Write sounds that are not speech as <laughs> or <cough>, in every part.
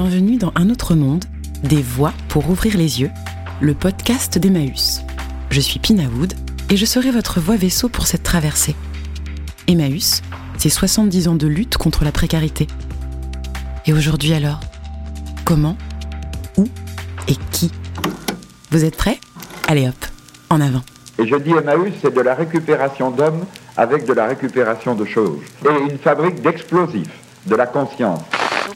bienvenue dans Un autre monde, des voix pour ouvrir les yeux, le podcast d'Emmaüs. Je suis Pina et je serai votre voix vaisseau pour cette traversée. Emmaüs, c'est 70 ans de lutte contre la précarité. Et aujourd'hui alors Comment Où Et qui Vous êtes prêts? Allez hop, en avant. Et je dis Emmaüs, c'est de la récupération d'hommes avec de la récupération de choses. Et une fabrique d'explosifs, de la conscience.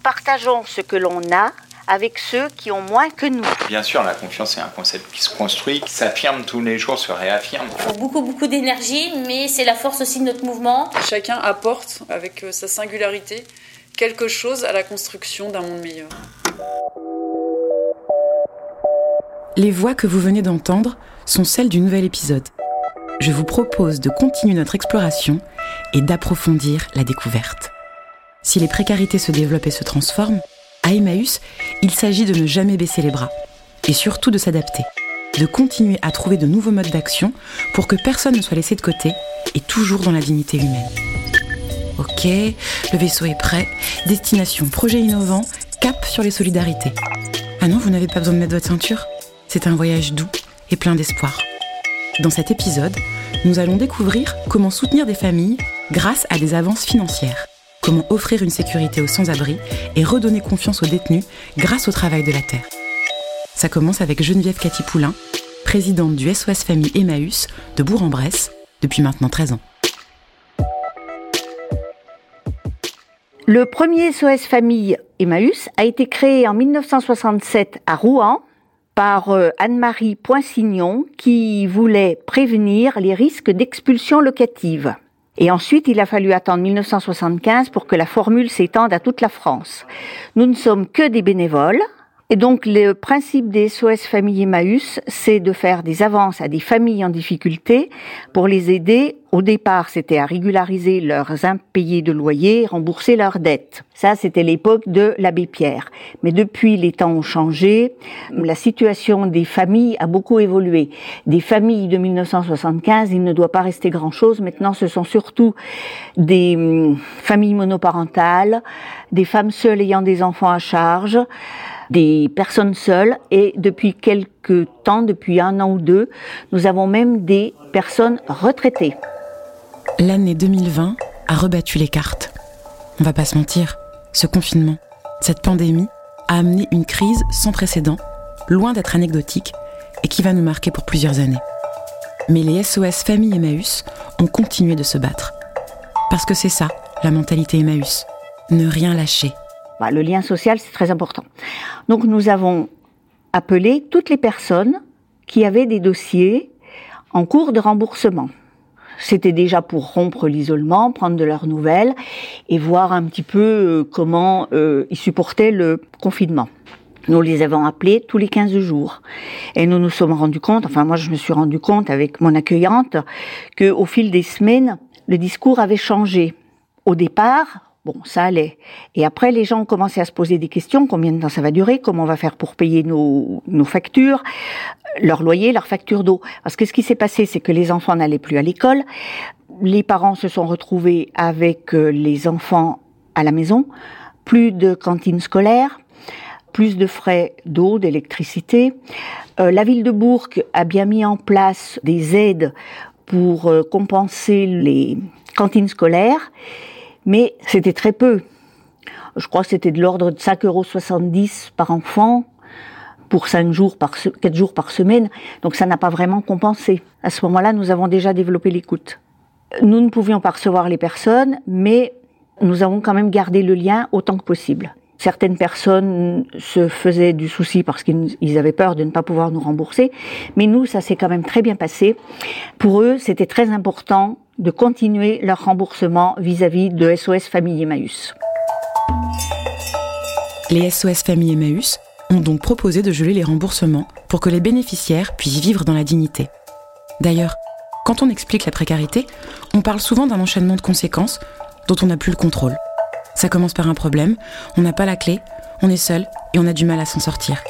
Partageons ce que l'on a avec ceux qui ont moins que nous. Bien sûr, la confiance est un concept qui se construit, qui s'affirme tous les jours, se réaffirme. Il faut beaucoup, beaucoup d'énergie, mais c'est la force aussi de notre mouvement. Chacun apporte, avec euh, sa singularité, quelque chose à la construction d'un monde meilleur. Les voix que vous venez d'entendre sont celles du nouvel épisode. Je vous propose de continuer notre exploration et d'approfondir la découverte. Si les précarités se développent et se transforment, à Emmaüs, il s'agit de ne jamais baisser les bras et surtout de s'adapter, de continuer à trouver de nouveaux modes d'action pour que personne ne soit laissé de côté et toujours dans la dignité humaine. Ok, le vaisseau est prêt, destination projet innovant, cap sur les solidarités. Ah non, vous n'avez pas besoin de mettre votre ceinture C'est un voyage doux et plein d'espoir. Dans cet épisode, nous allons découvrir comment soutenir des familles grâce à des avances financières comment offrir une sécurité aux sans-abri et redonner confiance aux détenus grâce au travail de la terre. Ça commence avec Geneviève Cathy Poulain, présidente du SOS Famille Emmaüs de Bourg-en-Bresse depuis maintenant 13 ans. Le premier SOS Famille Emmaüs a été créé en 1967 à Rouen par euh, Anne-Marie Poinsignon qui voulait prévenir les risques d'expulsion locative. Et ensuite, il a fallu attendre 1975 pour que la formule s'étende à toute la France. Nous ne sommes que des bénévoles. Et donc, le principe des SOS Famille Emmaüs, c'est de faire des avances à des familles en difficulté pour les aider au départ, c'était à régulariser leurs impayés de loyer, rembourser leurs dettes. Ça, c'était l'époque de l'abbé Pierre. Mais depuis, les temps ont changé. La situation des familles a beaucoup évolué. Des familles de 1975, il ne doit pas rester grand-chose. Maintenant, ce sont surtout des hum, familles monoparentales, des femmes seules ayant des enfants à charge, des personnes seules et depuis quelques temps, depuis un an ou deux, nous avons même des personnes retraitées l'année 2020 a rebattu les cartes. On va pas se mentir, ce confinement, cette pandémie a amené une crise sans précédent, loin d'être anecdotique, et qui va nous marquer pour plusieurs années. Mais les SOS Famille Emmaüs ont continué de se battre. Parce que c'est ça, la mentalité Emmaüs. Ne rien lâcher. Le lien social, c'est très important. Donc nous avons appelé toutes les personnes qui avaient des dossiers en cours de remboursement. C'était déjà pour rompre l'isolement, prendre de leurs nouvelles et voir un petit peu euh, comment euh, ils supportaient le confinement. Nous les avons appelés tous les 15 jours. Et nous nous sommes rendus compte, enfin moi je me suis rendu compte avec mon accueillante, que au fil des semaines, le discours avait changé. Au départ, Bon, ça allait. Et après, les gens ont commencé à se poser des questions. Combien de temps ça va durer? Comment on va faire pour payer nos, nos factures? Leur loyer, leurs factures d'eau. Parce que ce qui s'est passé, c'est que les enfants n'allaient plus à l'école. Les parents se sont retrouvés avec euh, les enfants à la maison. Plus de cantines scolaires plus de frais d'eau, d'électricité. Euh, la ville de Bourg a bien mis en place des aides pour euh, compenser les cantines scolaires mais c'était très peu. Je crois que c'était de l'ordre de 5,70 euros par enfant pour 5 jours par 4 jours par semaine. Donc ça n'a pas vraiment compensé. À ce moment-là, nous avons déjà développé l'écoute. Nous ne pouvions pas recevoir les personnes, mais nous avons quand même gardé le lien autant que possible. Certaines personnes se faisaient du souci parce qu'ils avaient peur de ne pas pouvoir nous rembourser, mais nous, ça s'est quand même très bien passé. Pour eux, c'était très important de continuer leur remboursement vis-à-vis de SOS Famille Emmaüs. Les SOS Famille Emmaüs ont donc proposé de geler les remboursements pour que les bénéficiaires puissent vivre dans la dignité. D'ailleurs, quand on explique la précarité, on parle souvent d'un enchaînement de conséquences dont on n'a plus le contrôle. Ça commence par un problème, on n'a pas la clé, on est seul et on a du mal à s'en sortir.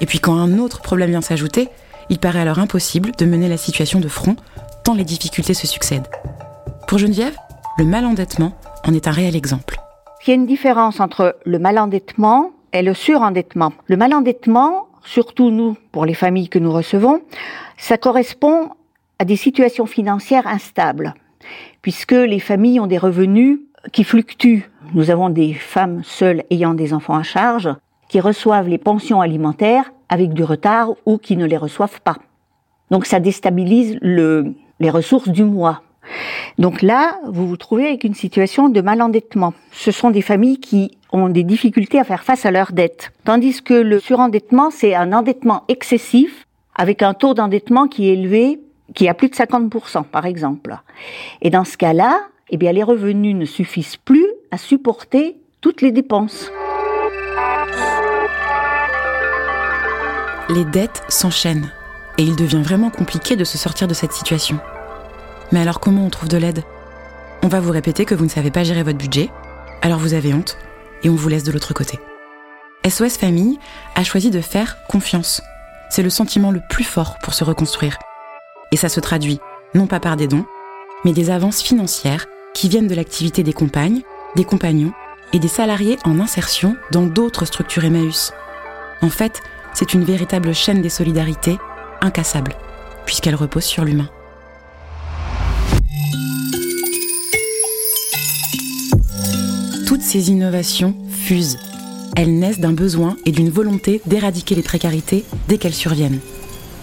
Et puis quand un autre problème vient s'ajouter, il paraît alors impossible de mener la situation de front tant les difficultés se succèdent. Pour Geneviève, le malendettement en est un réel exemple. Il y a une différence entre le malendettement est le surendettement. Le malendettement, surtout nous, pour les familles que nous recevons, ça correspond à des situations financières instables, puisque les familles ont des revenus qui fluctuent. Nous avons des femmes seules ayant des enfants à charge qui reçoivent les pensions alimentaires avec du retard ou qui ne les reçoivent pas. Donc ça déstabilise le, les ressources du mois. Donc là, vous vous trouvez avec une situation de malendettement. Ce sont des familles qui ont des difficultés à faire face à leurs dettes. Tandis que le surendettement, c'est un endettement excessif avec un taux d'endettement qui est élevé, qui a plus de 50% par exemple. Et dans ce cas-là, eh bien, les revenus ne suffisent plus à supporter toutes les dépenses. Les dettes s'enchaînent et il devient vraiment compliqué de se sortir de cette situation. Mais alors comment on trouve de l'aide? On va vous répéter que vous ne savez pas gérer votre budget, alors vous avez honte et on vous laisse de l'autre côté. SOS Famille a choisi de faire confiance. C'est le sentiment le plus fort pour se reconstruire. Et ça se traduit non pas par des dons, mais des avances financières qui viennent de l'activité des compagnes, des compagnons et des salariés en insertion dans d'autres structures Emmaüs. En fait, c'est une véritable chaîne des solidarités incassable, puisqu'elle repose sur l'humain. Toutes ces innovations fusent. Elles naissent d'un besoin et d'une volonté d'éradiquer les précarités dès qu'elles surviennent.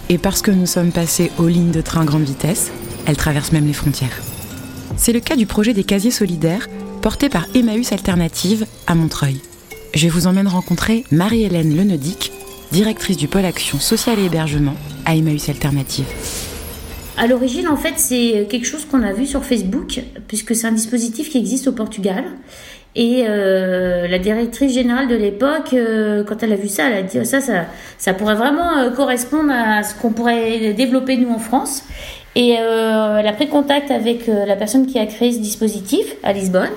Et parce que nous sommes passés aux lignes de train grande vitesse, elles traversent même les frontières. C'est le cas du projet des casiers solidaires porté par Emmaüs Alternative à Montreuil. Je vous emmène rencontrer Marie-Hélène Lenedic, directrice du pôle action sociale et hébergement à Emmaüs Alternative. À l'origine, en fait, c'est quelque chose qu'on a vu sur Facebook, puisque c'est un dispositif qui existe au Portugal. Et euh, la directrice générale de l'époque, euh, quand elle a vu ça, elle a dit ça, ça, ça pourrait vraiment euh, correspondre à ce qu'on pourrait développer nous en France. Et elle a pris contact avec la personne qui a créé ce dispositif à Lisbonne.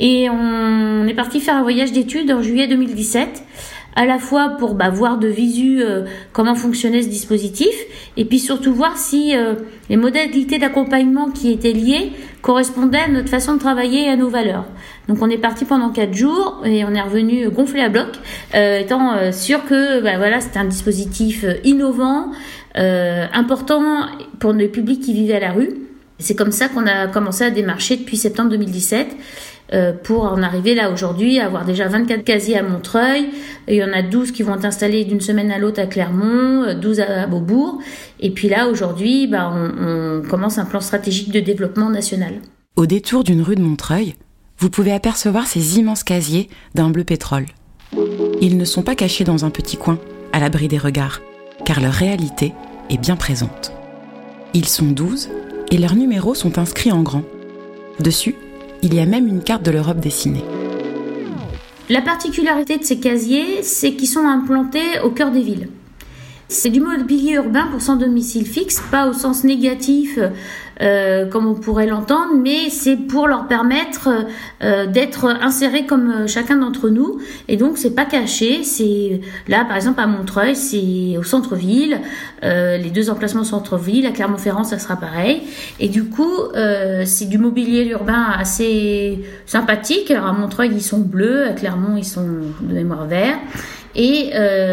Et on est parti faire un voyage d'études en juillet 2017 à la fois pour bah, voir de visu euh, comment fonctionnait ce dispositif, et puis surtout voir si euh, les modalités d'accompagnement qui étaient liées correspondaient à notre façon de travailler et à nos valeurs. Donc on est parti pendant quatre jours et on est revenu gonflé à bloc, euh, étant sûr que bah, voilà c'était un dispositif innovant, important pour le public qui vivait à la rue. C'est comme ça qu'on a commencé à démarcher depuis septembre 2017 euh, pour en arriver là aujourd'hui à avoir déjà 24 casiers à Montreuil. Il y en a 12 qui vont être installés d'une semaine à l'autre à Clermont, 12 à Beaubourg. Et puis là, aujourd'hui, bah, on commence un plan stratégique de développement national. Au détour d'une rue de Montreuil, vous pouvez apercevoir ces immenses casiers d'un bleu pétrole. Ils ne sont pas cachés dans un petit coin, à l'abri des regards, car leur réalité est bien présente. Ils sont 12 et leurs numéros sont inscrits en grand. Dessus, il y a même une carte de l'Europe dessinée. La particularité de ces casiers, c'est qu'ils sont implantés au cœur des villes. C'est du mobilier urbain pour sans domicile fixe, pas au sens négatif euh, comme on pourrait l'entendre, mais c'est pour leur permettre euh, d'être insérés comme euh, chacun d'entre nous. Et donc c'est pas caché. C'est là par exemple à Montreuil, c'est au centre-ville. les deux emplacements centre-ville. À Clermont-Ferrand, ça sera pareil. Et du coup, c'est du mobilier urbain assez sympathique. Alors à Montreuil, ils sont bleus. À Clermont, ils sont de mémoire vert. Et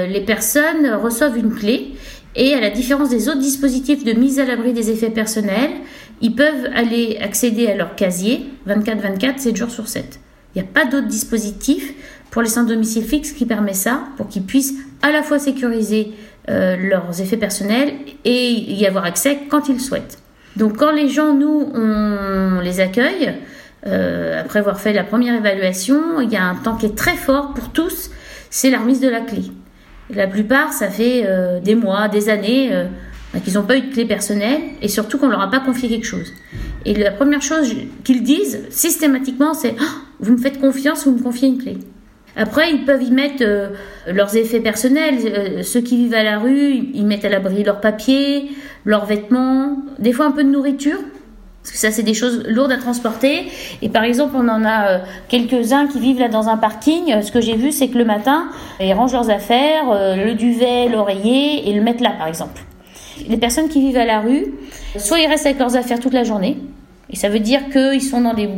les personnes reçoivent une clé et à la différence des autres dispositifs de mise à l'abri des effets personnels, ils peuvent aller accéder à leur casier 24-24, 7 jours sur 7. Il n'y a pas d'autre dispositif pour les sans domicile fixe qui permet ça, pour qu'ils puissent à la fois sécuriser euh, leurs effets personnels et y avoir accès quand ils souhaitent. Donc quand les gens, nous, on les accueille, euh, après avoir fait la première évaluation, il y a un temps qui est très fort pour tous, c'est la remise de la clé. La plupart, ça fait euh, des mois, des années euh, bah, qu'ils n'ont pas eu de clé personnelle et surtout qu'on leur a pas confié quelque chose. Et la première chose qu'ils disent systématiquement, c'est oh, Vous me faites confiance, vous me confiez une clé. Après, ils peuvent y mettre euh, leurs effets personnels. ceux qui vivent à la rue, ils mettent à l'abri leurs papiers, leurs vêtements, des fois un peu de nourriture. Parce que ça, c'est des choses lourdes à transporter. Et par exemple, on en a euh, quelques-uns qui vivent là dans un parking. Ce que j'ai vu, c'est que le matin, ils rangent leurs affaires, euh, le duvet, l'oreiller, et le mettent là, par exemple. Les personnes qui vivent à la rue, soit ils restent avec leurs affaires toute la journée, Et ça veut dire qu'ils sont dans des,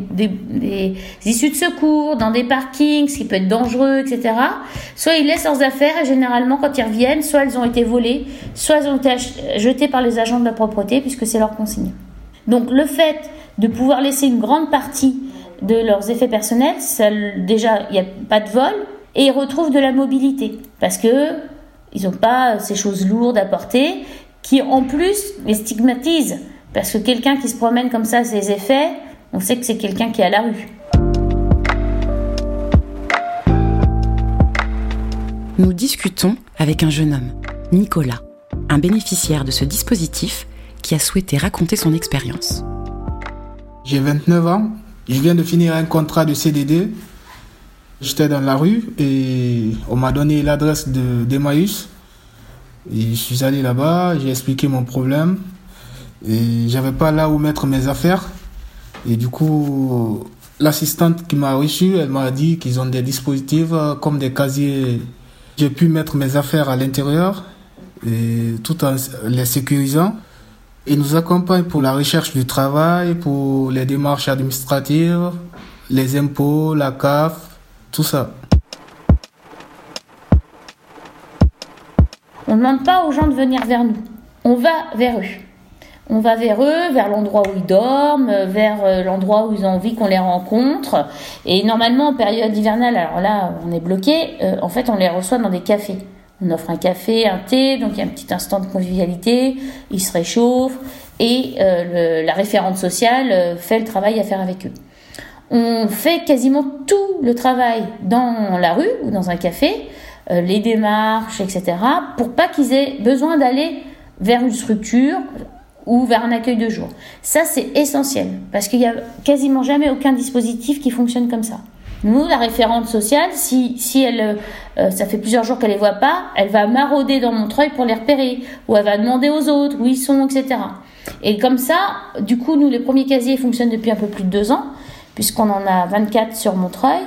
issues de secours, dans des parkings, ce qui peut être dangereux, etc. Soit ils laissent leurs affaires et généralement quand ils reviennent, soit elles ont été volées, soit elles ont été jetées par les agents de la propreté puisque c'est leur consigne. Donc le fait de pouvoir laisser une grande partie de leurs effets personnels, déjà il n'y a pas de vol et ils retrouvent de la mobilité parce que ils n'ont pas ces choses lourdes à porter qui en plus les stigmatisent parce que quelqu'un qui se promène comme ça, ses effets, on sait que c'est quelqu'un qui est à la rue. Nous discutons avec un jeune homme, Nicolas, un bénéficiaire de ce dispositif qui a souhaité raconter son expérience. J'ai 29 ans, je viens de finir un contrat de CDD. J'étais dans la rue et on m'a donné l'adresse d'Emmaüs. Et je suis allé là-bas, j'ai expliqué mon problème. Et j'avais pas là où mettre mes affaires. Et du coup, l'assistante qui m'a reçu, elle m'a dit qu'ils ont des dispositifs euh, comme des casiers. J'ai pu mettre mes affaires à l'intérieur tout en les sécurisant. Ils nous accompagnent pour la recherche du travail, pour les démarches administratives, les impôts, la CAF, tout ça. On ne demande pas aux gens de venir vers nous. On va vers eux on va vers eux, vers l'endroit où ils dorment, vers euh, l'endroit où ils ont envie qu'on les rencontre. Et normalement, en période hivernale, alors là, on est bloqué, euh, en fait, on les reçoit dans des cafés. On offre un café, un thé, donc il y a un petit instant de convivialité, ils se réchauffent, et euh, la référente sociale fait le travail à faire avec eux. On fait quasiment tout le travail dans la rue ou dans un café, les démarches, etc., pour pas qu'ils aient besoin d'aller vers une structure ou vers un accueil de jour. Ça, c'est essentiel parce qu'il n'y a quasiment jamais aucun dispositif qui fonctionne comme ça. Nous, la référente sociale, si, si elle, euh, ça fait plusieurs jours qu'elle les voit pas, elle va marauder dans Montreuil pour les repérer, ou elle va demander aux autres où ils sont, etc. Et comme ça, du coup, nous, les premiers casiers fonctionnent depuis un peu plus de deux ans, puisqu'on en a 24 sur Montreuil,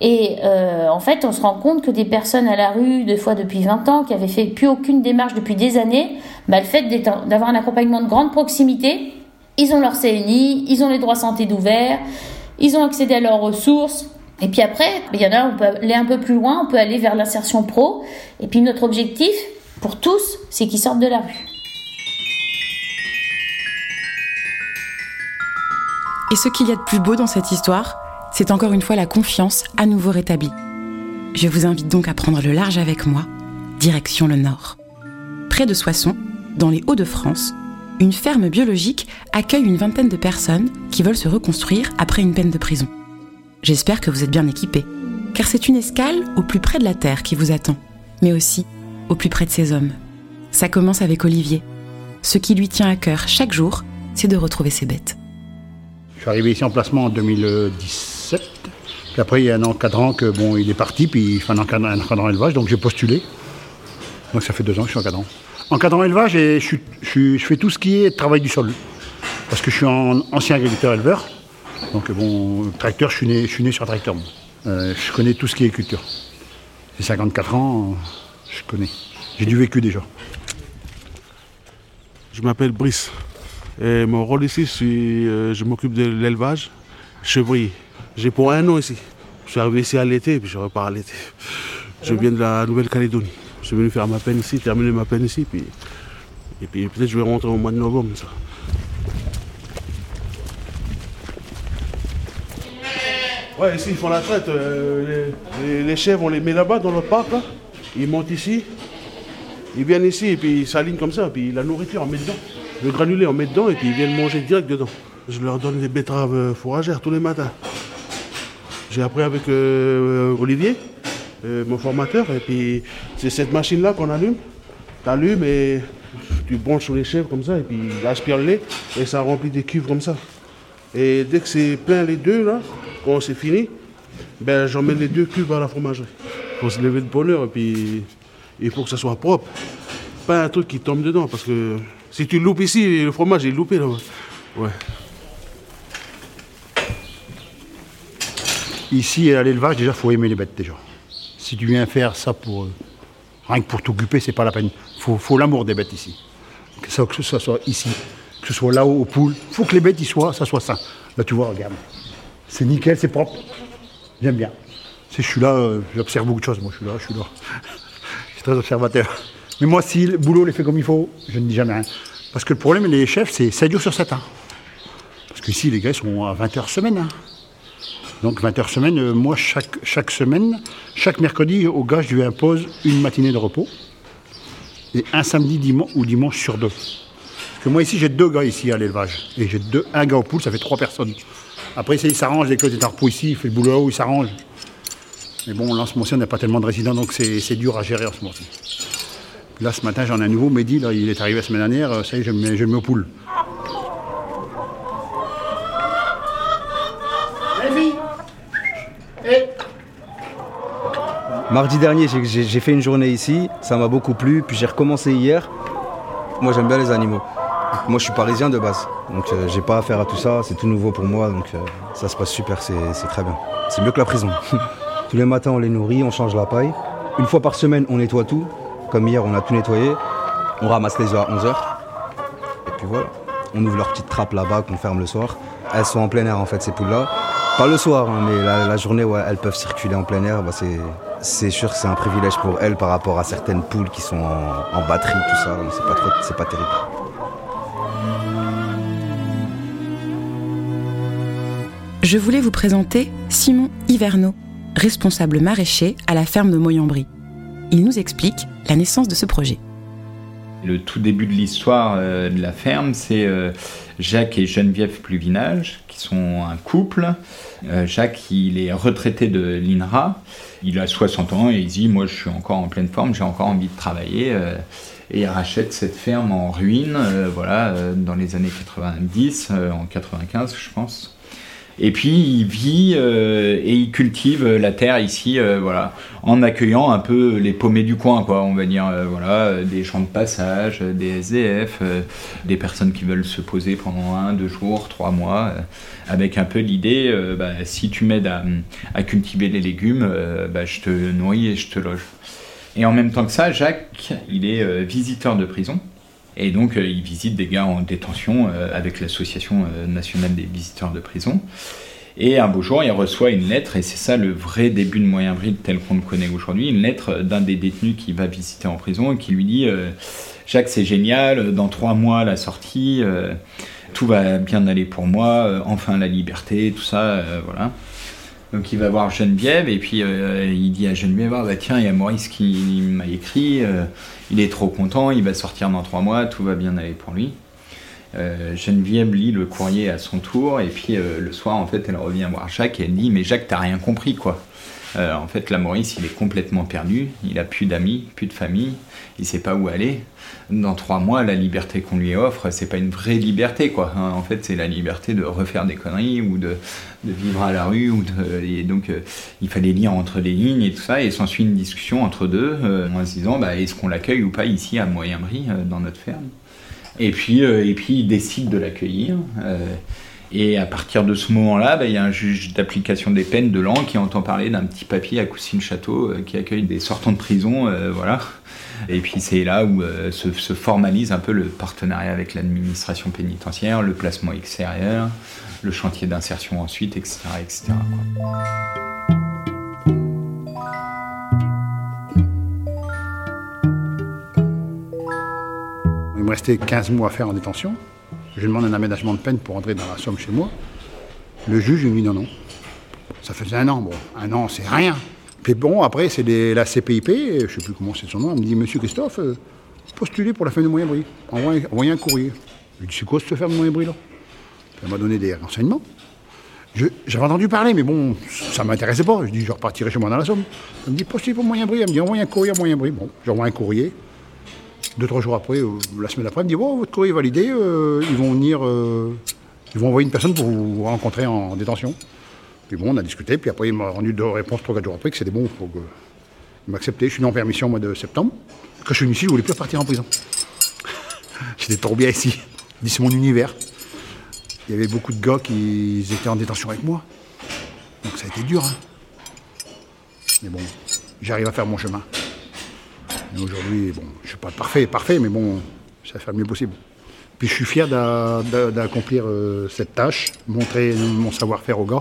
et euh, en fait, on se rend compte que des personnes à la rue, des fois depuis 20 ans, qui avaient fait plus aucune démarche depuis des années, bah, le fait d'avoir un accompagnement de grande proximité, ils ont leur CNI, ils ont les droits santé d'ouvert, ils ont accédé à leurs ressources. Et puis après, il y en a, on peut aller un peu plus loin, on peut aller vers l'insertion pro. Et puis notre objectif, pour tous, c'est qu'ils sortent de la rue. Et ce qu'il y a de plus beau dans cette histoire, c'est encore une fois la confiance à nouveau rétablie. Je vous invite donc à prendre le large avec moi, direction le nord. Près de Soissons, dans les Hauts-de-France, une ferme biologique accueille une vingtaine de personnes qui veulent se reconstruire après une peine de prison. J'espère que vous êtes bien équipés, car c'est une escale au plus près de la terre qui vous attend, mais aussi au plus près de ces hommes. Ça commence avec Olivier. Ce qui lui tient à cœur chaque jour, c'est de retrouver ses bêtes. Je suis arrivé ici en placement en 2010 puis après, il y a un encadrant que bon, il est parti, puis il fait un encadrant, élevage, donc j'ai postulé. Donc ça fait deux ans que je suis encadrant. Encadrant élevage, et je, fais tout ce qui est travail du sol. Parce que je suis un ancien agriculteur éleveur. Donc bon, tracteur, je suis né, je suis né sur un tracteur. Euh, je connais tout ce qui est culture. J'ai 54 ans, je connais. J'ai du vécu déjà. Je m'appelle Brice. Et mon rôle ici, euh, je m'occupe de l'élevage chevrier. J'ai pour un an ici. Je suis arrivé ici à l'été, puis je repars à l'été. Je viens de la Nouvelle-Calédonie. Je suis venu faire ma peine ici, terminer ma peine ici, puis, et puis peut-être je vais rentrer au mois de novembre. Ça. Ouais, ici ils font la traite. Euh, les, chèvres, on les met là-bas dans le parc. Ils montent ici. Ils viennent ici et puis ils s'alignent comme ça. Puis la nourriture, on met dedans. Le granulé, on met dedans et puis ils viennent manger direct dedans. Je leur donne des betteraves euh, fourragères tous les matins. J'ai appris avec euh, Olivier, euh, mon formateur, et puis c'est cette machine-là qu'on allume. Tu allumes et tu branches sur les chèvres comme ça, et puis il aspire le lait, et ça remplit des cuves comme ça. Et dès que c'est plein les deux, là, quand c'est fini, ben, j'emmène les deux cuves à la fromagerie. Pour se lever de bonheur, et puis il faut que ça soit propre. Pas un truc qui tombe dedans, parce que si tu loupes ici, le fromage est loupé là. Ouais. Ici, à l'élevage, déjà, il faut aimer les bêtes, déjà. Si tu viens faire ça pour. Euh, rien que pour t'occuper, c'est pas la peine. Il faut, l'amour des bêtes ici. Que, ça, que ce soit ici, que ce soit là-haut au poule. Il faut que les bêtes y soient, ça soit sain. Là, tu vois, regarde. C'est nickel, c'est propre. J'aime bien. Si je suis là, euh, j'observe beaucoup de choses. Moi, je suis là, je suis là. <laughs> je suis très observateur. Mais moi, si le boulot est fait comme il faut, je ne dis jamais rien. Parce que le problème, les chefs, c'est 7 jours sur 7. Hein. Parce qu'ici, les gars, sont à 20 heures semaine. Hein. Donc 20 heures semaine, euh, moi, chaque, chaque semaine, chaque mercredi, au gars, je lui impose une matinée de repos. Et un samedi dimanche, ou dimanche sur deux. Parce que moi, ici, j'ai deux gars ici à l'élevage. Et j'ai deux, un gars au poule, ça fait trois personnes. Après, il s'arrange, que l'autre est en repos ici, il fait le boulot il s'arrange. Mais bon, là, en ce moment-ci, on n'a pas tellement de résidents, donc c'est dur à gérer en ce moment-ci. Là, ce matin, j'en ai un nouveau, Mehdi, il est arrivé la semaine dernière, euh, ça y est, je me mets, je me mets aux poules. Mardi dernier, j'ai fait une journée ici, ça m'a beaucoup plu, puis j'ai recommencé hier. Moi, j'aime bien les animaux. Moi, je suis parisien de base, donc euh, j'ai pas affaire à tout ça, c'est tout nouveau pour moi, donc euh, ça se passe super, c'est très bien. C'est mieux que la prison. <laughs> Tous les matins, on les nourrit, on change la paille. Une fois par semaine, on nettoie tout. Comme hier, on a tout nettoyé. On ramasse les œufs à 11h. Et puis voilà. On ouvre leur petite trappe là-bas qu'on ferme le soir. Elles sont en plein air en fait, ces poules-là. Pas le soir, hein, mais la, journée où elles peuvent circuler en plein air, bah, c'est sûr que c'est un privilège pour elles par rapport à certaines poules qui sont en, batterie, tout ça. C'est pas, c'est pas terrible. Je voulais vous présenter Simon Hiverneau, responsable maraîcher à la ferme de Moyambry. Il nous explique la naissance de ce projet. Le tout début de l'histoire euh, de la ferme, c'est euh, Jacques et Geneviève Pluvinage, qui sont un couple. Euh, Jacques, il est retraité de l'INRA. Il a 60 ans et il dit Moi, je suis encore en pleine forme, j'ai encore envie de travailler. et il rachète cette ferme en ruine, voilà, dans les années 90, en 95, je pense. Et puis il vit euh, et il cultive la terre ici, euh, voilà, en accueillant un peu les paumés du coin, quoi. On va dire, euh, voilà, des champs de passage, des SDF, des personnes qui veulent se poser pendant un, deux jours, trois mois, avec un peu l'idée, bah, si tu m'aides à, cultiver les légumes, bah, je te nourris et je te loge. Et en même temps que ça, Jacques, il est visiteur de prison. Et donc, euh, il visite des gars en détention euh, avec l'Association euh, nationale des visiteurs de prison. Et un beau jour, il reçoit une lettre, et c'est ça le vrai début de Moyen Bride tel qu'on le connaît aujourd'hui, une lettre d'un des détenus qui va visiter en prison et qui lui dit Jacques, c'est génial, dans trois mois la sortie, tout va bien aller pour moi, enfin la liberté, tout ça, voilà. Donc il va voir Geneviève et puis euh, il dit à Geneviève ah, bah tiens il y a Maurice qui m'a écrit, euh, il est trop content, il va sortir dans trois mois, tout va bien aller pour lui. Euh, Geneviève lit le courrier à son tour et puis le soir en fait elle revient voir Jacques et elle dit mais Jacques t'as rien compris quoi. en fait la Maurice il est complètement perdu, il a plus d'amis, plus de famille, il sait pas où aller dans trois mois, la liberté qu'on lui offre, c'est pas une vraie liberté, quoi. Hein. en fait, c'est la liberté de refaire des conneries ou de, vivre à la rue. Et donc, euh, il fallait lire entre les lignes et tout ça. Et s'ensuit une discussion entre deux euh, en se disant, bah, est-ce qu'on l'accueille ou pas ici à Moyen-Brie, euh, dans notre ferme? Et puis, et puis, il décide de l'accueillir. Et à partir de ce moment-là, bah, il y a un juge d'application des peines de Lan qui entend parler d'un petit papier à Coussine-Château qui accueille des sortants de prison, voilà. Et puis c'est là où euh, se, formalise un peu le partenariat avec l'administration pénitentiaire, le placement extérieur, le chantier d'insertion ensuite, etc. etc. Il me restait 15 mois à faire en détention. Je demande un aménagement de peine pour entrer dans la somme chez moi. Le juge il me dit non, non. Ça faisait un an. Bon, un an, c'est rien. Puis bon, après, c'est la CPIP, je ne sais plus comment c'est son nom, elle me dit Monsieur Christophe, euh, postulez pour la fin de Moyen-Brie, envoyez, un courrier. Je lui dis C'est quoi cette ferme de Moyen-Brie là? Elle m'a donné des renseignements. J'avais entendu parler, mais bon, ça ne m'intéressait pas. Je dis Je repartirai chez moi dans la Somme. Elle me dit Postulez pour Moyen-Brie. Elle me dit Envoyez un courrier à Moyen-Brie. Bon, j'envoie un courrier. Deux, trois jours après, euh, la semaine après, elle me dit oh, votre courrier est validé, euh, ils vont venir, ils vont envoyer une personne pour vous rencontrer en détention. Puis bon, on a discuté, puis après il m'a rendu deux réponses trois, quatre jours après que c'était bon. Faut que... Il m'a accepté, je suis en permission au mois de septembre. Quand je suis venu ici, je voulais plus repartir en prison. <laughs> J'étais trop bien ici. C'est mon univers. Il y avait beaucoup de gars qui étaient en détention avec moi. Donc ça a été dur. Hein. Mais bon, j'arrive à faire mon chemin. Aujourd'hui, bon, je suis pas parfait, parfait, mais bon, ça va faire le mieux possible. Puis je suis fier d'accomplir euh, cette tâche, montrer mon savoir-faire aux gars.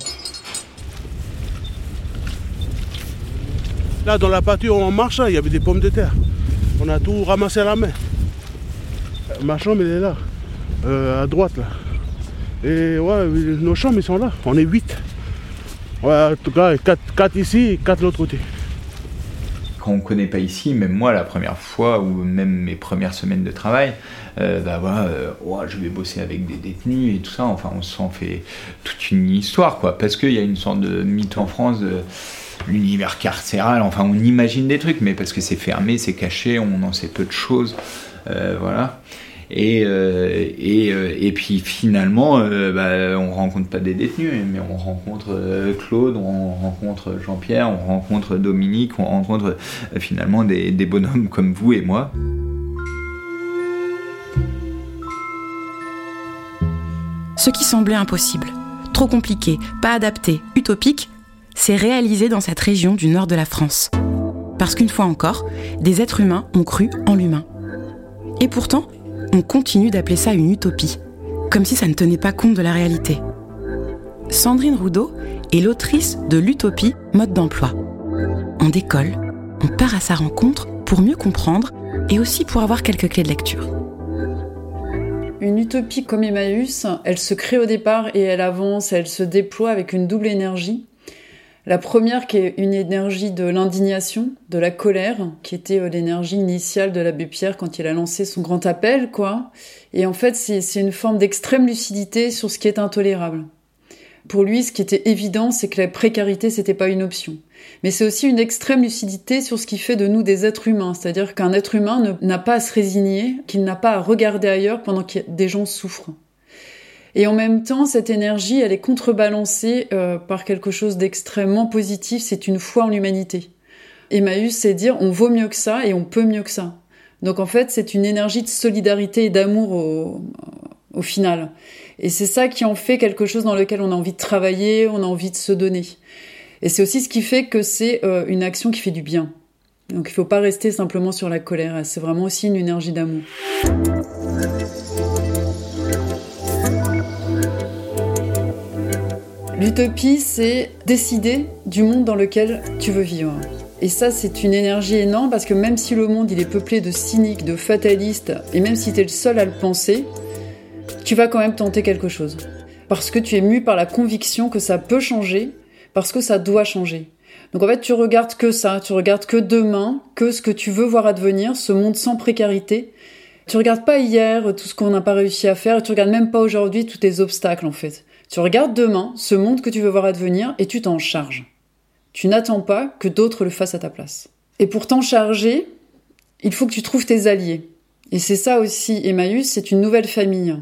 Là, dans la pâture, on marche, il y avait des pommes de terre. On a tout ramassé à la main. Ma chambre, elle est là, euh, à droite, là. Et ouais, nos chambres, ils sont là. On est 8. Ouais, en tout cas, 4, ici et 4 de l'autre côté. Connaît pas ici, même moi, la première fois, ou même mes premières semaines de travail, euh, bah euh, je vais bosser avec des détenus et tout ça. Enfin, on s'en fait toute une histoire, quoi. Parce qu'il y a une sorte de mythe en France de l'univers carcéral. Enfin, on imagine des trucs, mais parce que c'est fermé, c'est caché, on en sait peu de choses. Euh, voilà. Et, euh, et, euh, et, puis finalement, euh, bah, on rencontre pas des détenus, mais on rencontre Claude, on rencontre Jean-Pierre, on rencontre Dominique, on rencontre finalement des, des bonhommes comme vous et moi. Ce qui semblait impossible, trop compliqué, pas adapté, utopique, s'est réalisé dans cette région du nord de la France. Parce qu'une fois encore, des êtres humains ont cru en l'humain. Et pourtant, on continue d'appeler ça une utopie, comme si ça ne tenait pas compte de la réalité. Sandrine Roudot est l'autrice de l'utopie mode d'emploi. On décolle, on part à sa rencontre pour mieux comprendre et aussi pour avoir quelques clés de lecture. Une utopie comme Emmaüs, elle se crée au départ et elle avance, elle se déploie avec une double énergie. La première qui est une énergie de l'indignation, de la colère, qui était euh, l'énergie initiale de l'abbé Pierre quand il a lancé son grand appel, quoi. Et en fait, c'est une forme d'extrême lucidité sur ce qui est intolérable. Pour lui, ce qui était évident, c'est que la précarité, c'était pas une option. Mais c'est aussi une extrême lucidité sur ce qui fait de nous des êtres humains. C'est-à-dire qu'un être humain n'a pas à se résigner, qu'il n'a pas à regarder ailleurs pendant que des gens souffrent. Et en même temps, cette énergie, elle est contrebalancée euh, par quelque chose d'extrêmement positif, c'est une foi en l'humanité. Emmaüs, c'est dire on vaut mieux que ça et on peut mieux que ça. Donc en fait, c'est une énergie de solidarité et d'amour au, final. Et c'est ça qui en fait quelque chose dans lequel on a envie de travailler, on a envie de se donner. Et c'est aussi ce qui fait que c'est euh, une action qui fait du bien. Donc il ne faut pas rester simplement sur la colère, c'est vraiment aussi une énergie d'amour. L'utopie, c'est décider du monde dans lequel tu veux vivre. Et ça, c'est une énergie énorme parce que même si le monde il est peuplé de cyniques, de fatalistes, et même si tu es le seul à le penser, tu vas quand même tenter quelque chose. Parce que tu es mu par la conviction que ça peut changer, parce que ça doit changer. Donc en fait, tu regardes que ça, tu regardes que demain, que ce que tu veux voir advenir, ce monde sans précarité. Tu regardes pas hier tout ce qu'on n'a pas réussi à faire, et tu regardes même pas aujourd'hui tous tes obstacles en fait. Tu regardes demain ce monde que tu veux voir advenir et tu t'en charges. Tu n'attends pas que d'autres le fassent à ta place. Et pour t'en charger, il faut que tu trouves tes alliés. Et c'est ça aussi, Emmaüs, c'est une nouvelle famille.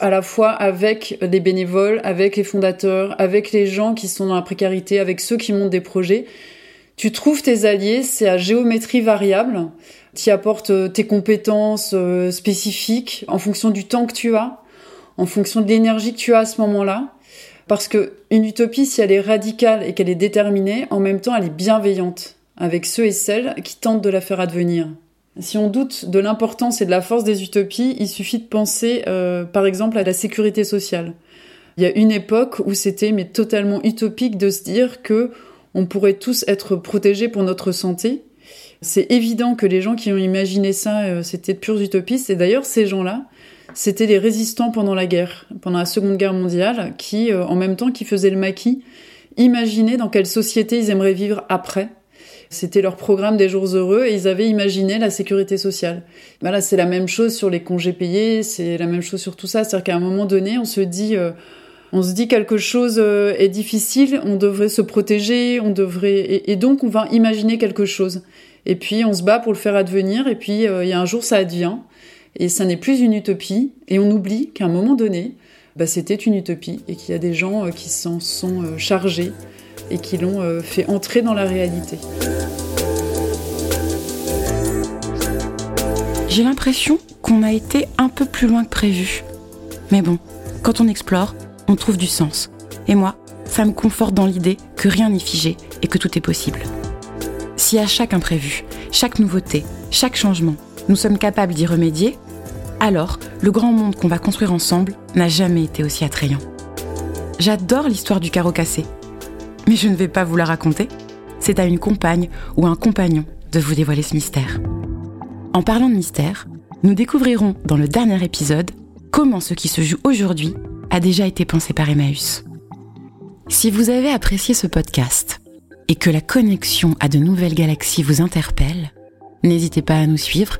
À la fois avec les bénévoles, avec les fondateurs, avec les gens qui sont dans la précarité, avec ceux qui montent des projets. Tu trouves tes alliés, c'est à géométrie variable. Tu apportes tes compétences euh, spécifiques en fonction du temps que tu as, en fonction de l'énergie que tu as à ce moment-là. Parce que une utopie, si elle est radicale et qu'elle est déterminée, en même temps, elle est bienveillante avec ceux et celles qui tentent de la faire advenir. Si on doute de l'importance et de la force des utopies, il suffit de penser, euh, par exemple, à la sécurité sociale. Il y a une époque où c'était mais totalement utopique de se dire que on pourrait tous être protégés pour notre santé. C'est évident que les gens qui ont imaginé ça, euh, c'était de pures utopistes. Et d'ailleurs, ces gens-là, c'était les résistants pendant la guerre, pendant la Seconde Guerre mondiale, qui, euh, en même temps qui faisaient le maquis, imaginaient dans quelle société ils aimeraient vivre après. C'était leur programme des jours heureux et ils avaient imaginé la sécurité sociale. Voilà, c'est la même chose sur les congés payés, c'est la même chose sur tout ça. C'est-à-dire qu'à un moment donné, on se dit, euh, on se dit quelque chose euh, est difficile, on devrait se protéger, on devrait, et, et, donc on va imaginer quelque chose. Et puis on se bat pour le faire advenir, et puis il y a un jour ça advient. Et ça n'est plus une utopie, et on oublie qu'à un moment donné, bah, c'était une utopie, et qu'il y a des gens euh, qui s'en sont euh, chargés et qui l'ont euh, fait entrer dans la réalité. J'ai l'impression qu'on a été un peu plus loin que prévu. Mais bon, quand on explore, on trouve du sens. Et moi, ça me conforte dans l'idée que rien n'est figé et que tout est possible. Si à chaque imprévu, chaque nouveauté, chaque changement, nous sommes capables d'y remédier, alors le grand monde qu'on va construire ensemble n'a jamais été aussi attrayant. J'adore l'histoire du carreau cassé, mais je ne vais pas vous la raconter. C'est à une compagne ou un compagnon de vous dévoiler ce mystère. En parlant de mystère, nous découvrirons dans le dernier épisode comment ce qui se joue aujourd'hui a déjà été pensé par Emmaüs. Si vous avez apprécié ce podcast et que la connexion à de nouvelles galaxies vous interpelle, n'hésitez pas à nous suivre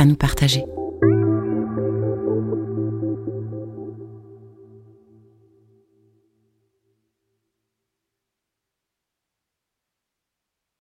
à nous partager.